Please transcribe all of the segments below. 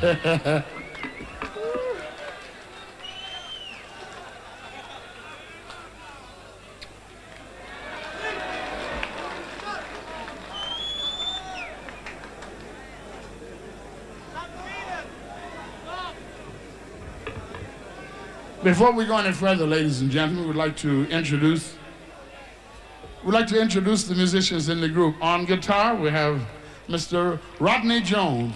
Before we go any further, ladies and gentlemen, we'd like to introduce we'd like to introduce the musicians in the group. On guitar, we have Mr. Rodney Jones.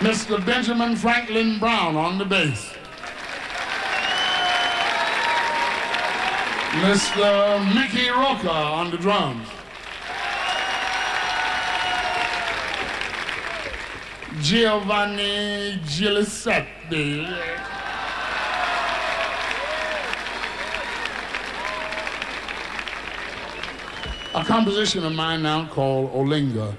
Mr. Benjamin Franklin Brown on the bass. Mr. Mickey Roker on the drums. Giovanni Giulicetti. A composition of mine now called Olinga.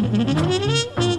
Mm-hmm.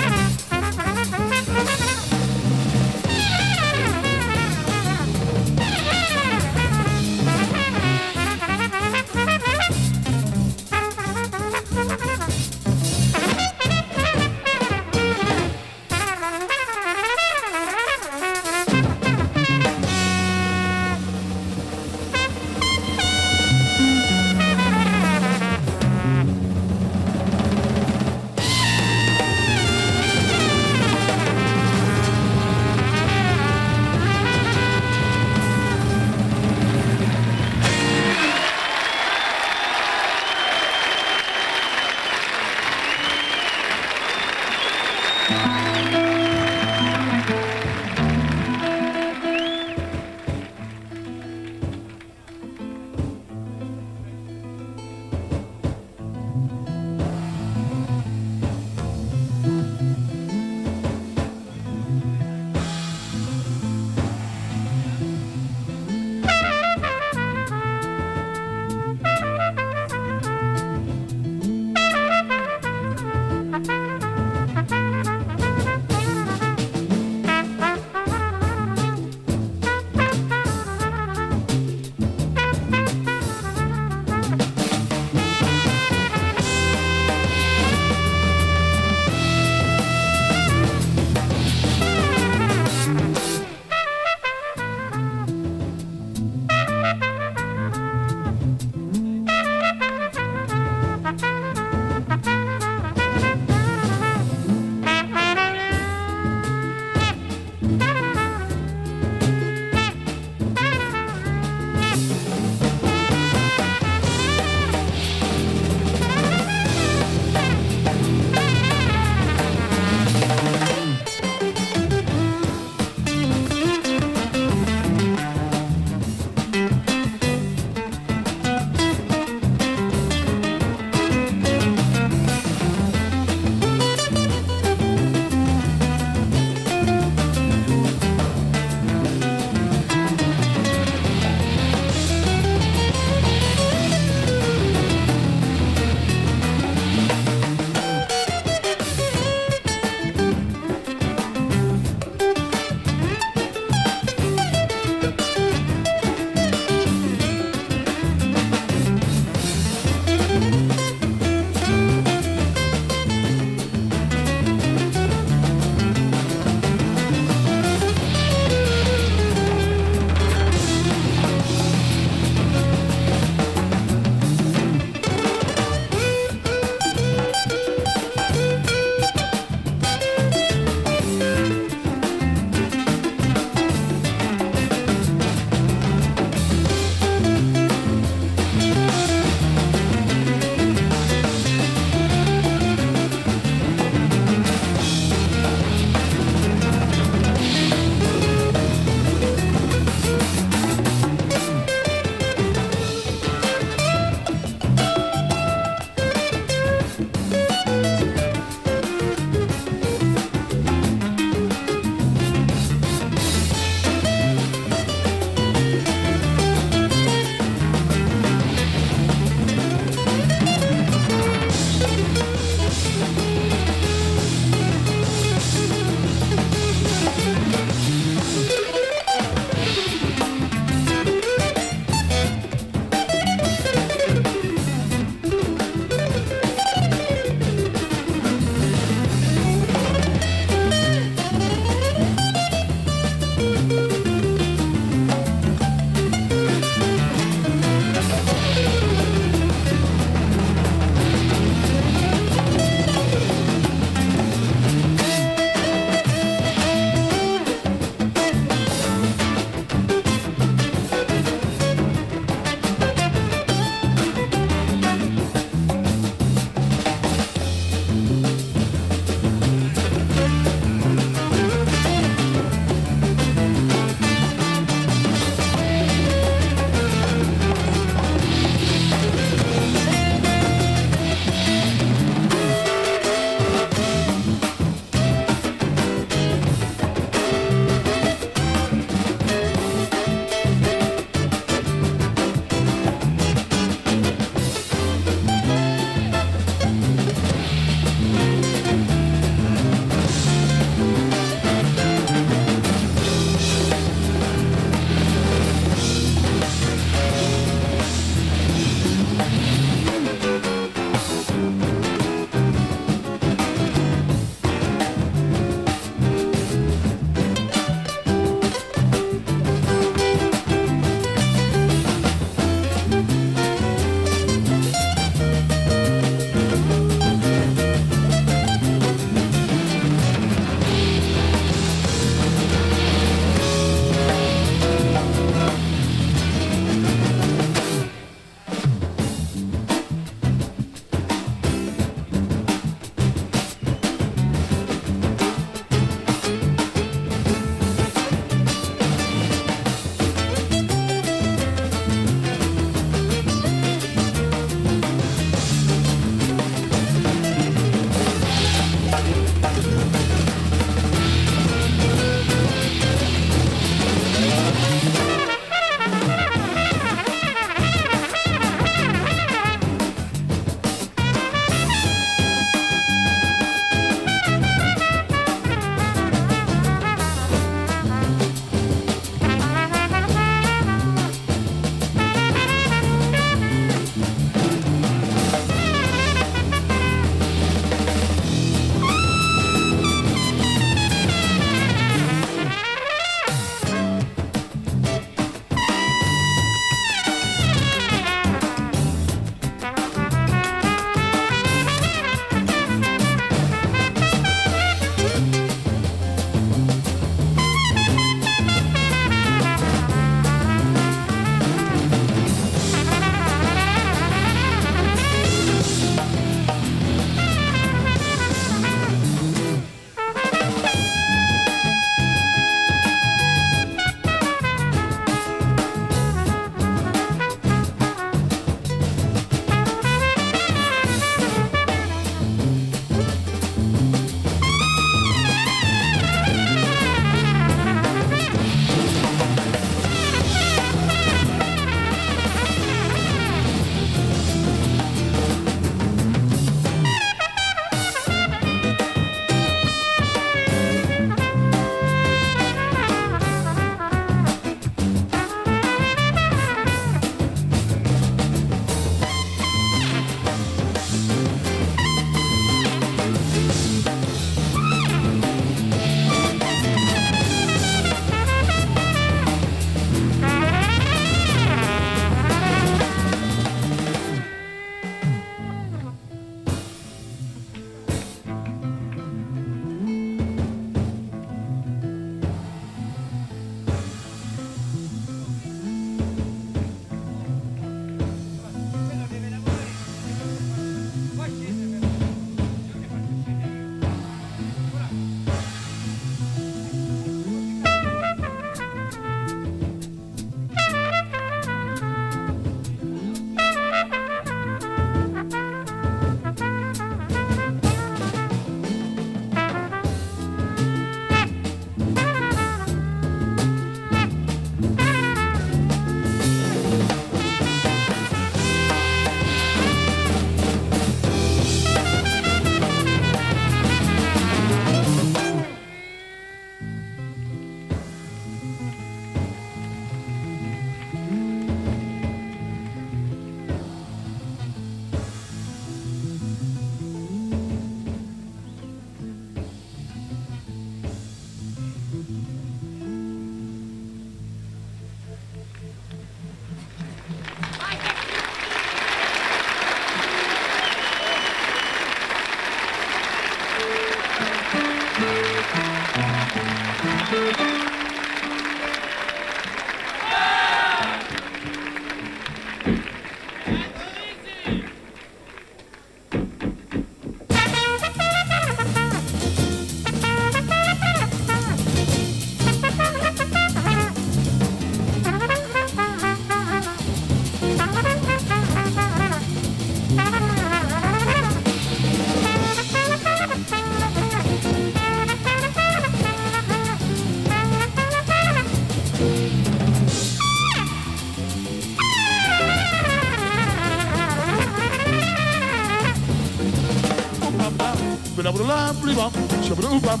lovely bop, shabba doo bop,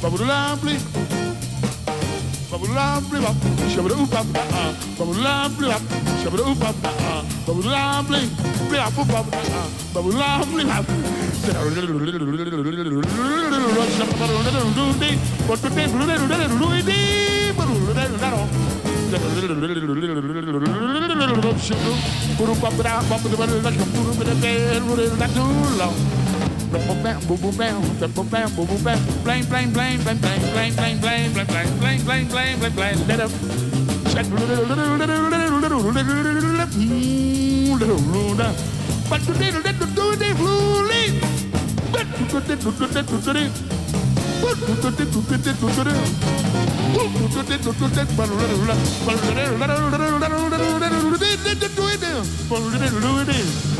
bubba lovely. Bubba lovely bop, shabba doo bop, bubba lovely bop, shabba doo bop, bubba lovely. Bop bop bubba lovely bop. Wu-Tang, shit up up blame, blame, blame, blame, blame, blame, blame, blame, blame, blame, blame, blame, blame, blame, blame, let up. Check little little little little little little little but the little little do the blue leaf. But the little little little little But the little little little little But the little little little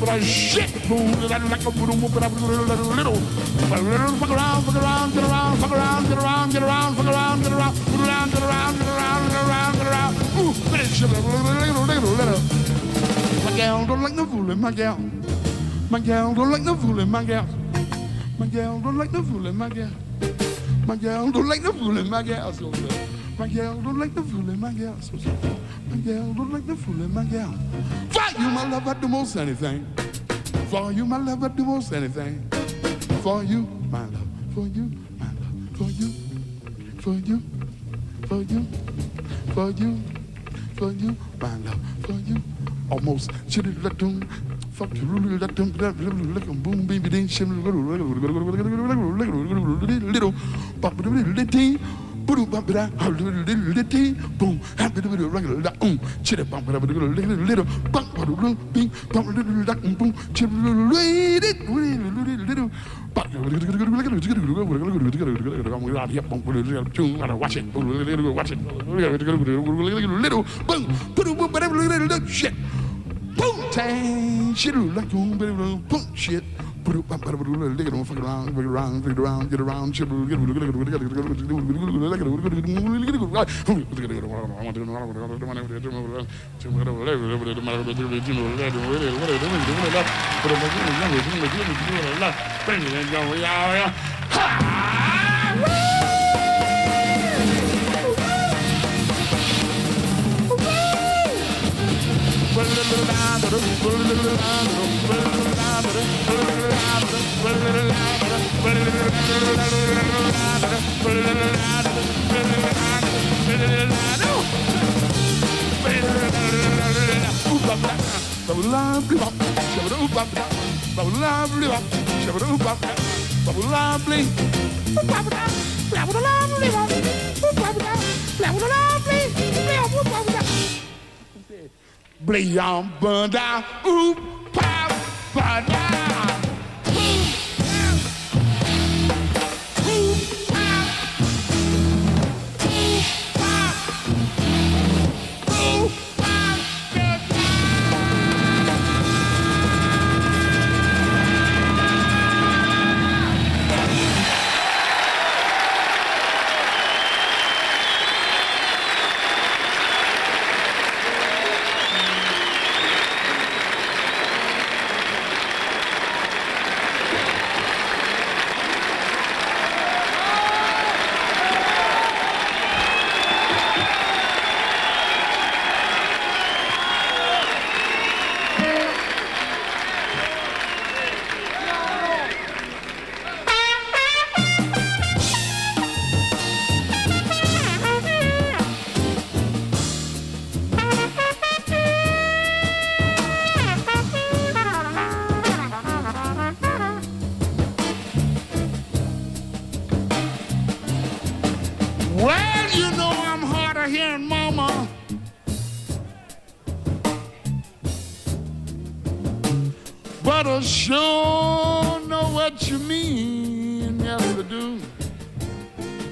with that shit. Boom, like a boom, boom, little, little, little. Fuck around, fuck around, get around, fuck around, get around, get around, fuck around, get around, get around, get around, get around, get around, get around. Ooh, but it's gal don't like no fooling, my gal. My gal don't like no fooling, my gal. My gal don't like no fooling, my gal. My gal don't like no fooling, my gal. My gal don't like no fooling, my gal. My gal don't like no fooling, my gal. For you, my love, I do most anything. For you, my love, I do most anything. For you, my love. For you, my love. For you, for you, for you, for you, for you, my love. For you, almost. Fuck. Boom, baby, Watch it, watch it, little, boom, shit, boom, tang, shit, boom, shit. Put it up, put it up, fuck around, fuck around, fuck around, get around, chip, get Blam, banda, oop, pop, bada.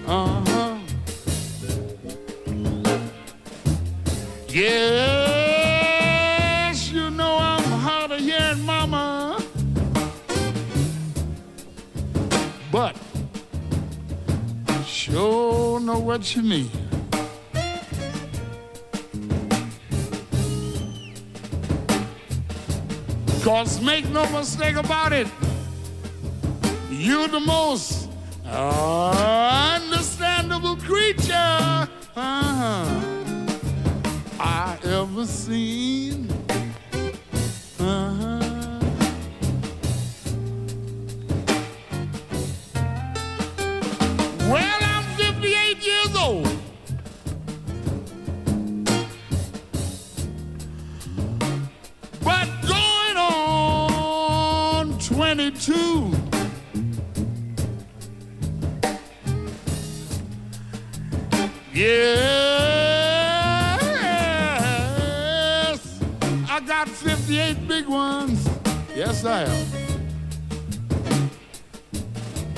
Uh huh. Yes, you know I'm hard of hearing, Mama. But I sure know what you mean. Cause make no mistake about it, you the most. Uh, understandable creature uh-huh, I ever seen.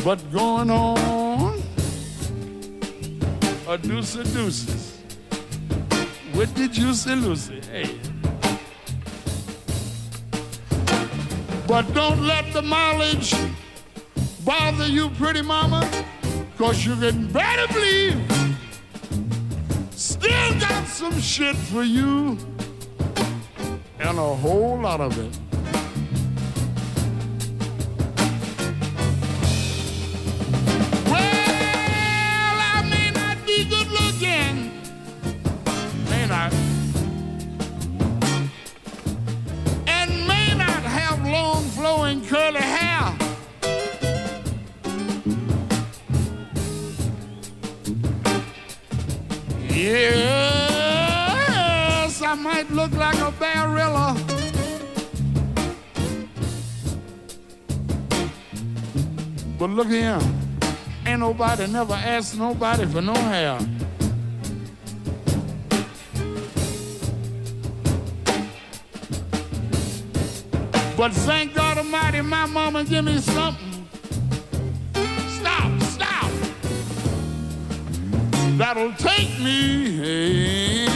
But going on a deuce of deuces with the juicy Lucy. Hey. But don't let the mileage bother you, pretty mama, cause you can better believe Still got some shit for you and a whole lot of it. Nobody never asked nobody for no hair. But thank God Almighty, my mama give me something Stop, stop. that'll take me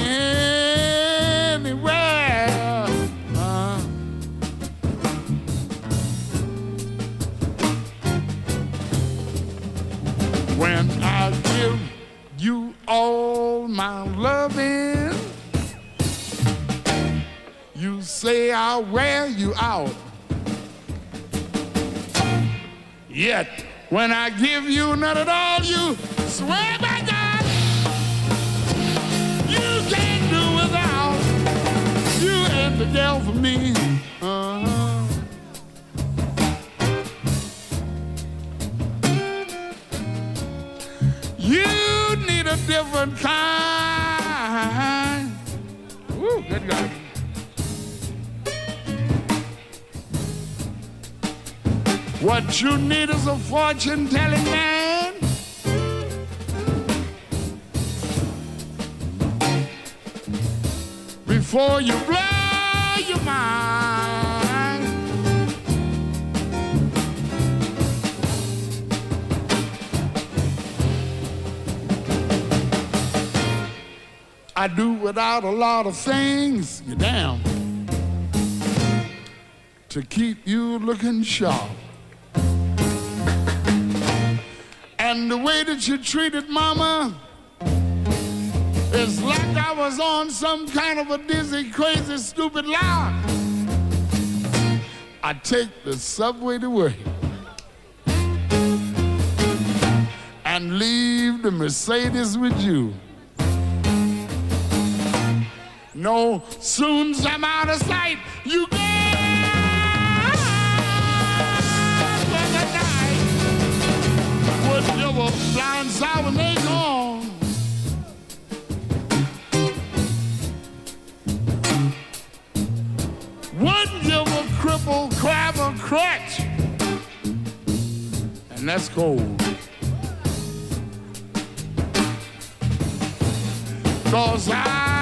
say I'll wear you out. Yet, when I give you none at all, you swear by God you can't do without. You ain't the gal for me. Uh-huh. You need a different kind. What you need is a fortune telling man. Before you blow your mind. I do without a lot of things, you down, to keep you looking sharp. And the way that you treated mama, it's like I was on some kind of a dizzy, crazy, stupid lie. I take the subway to work and leave the Mercedes with you. No, soon's I'm out of sight, you go. Whatever blind sour they gone. cripple, crab, or crutch. And that's cold. Cause I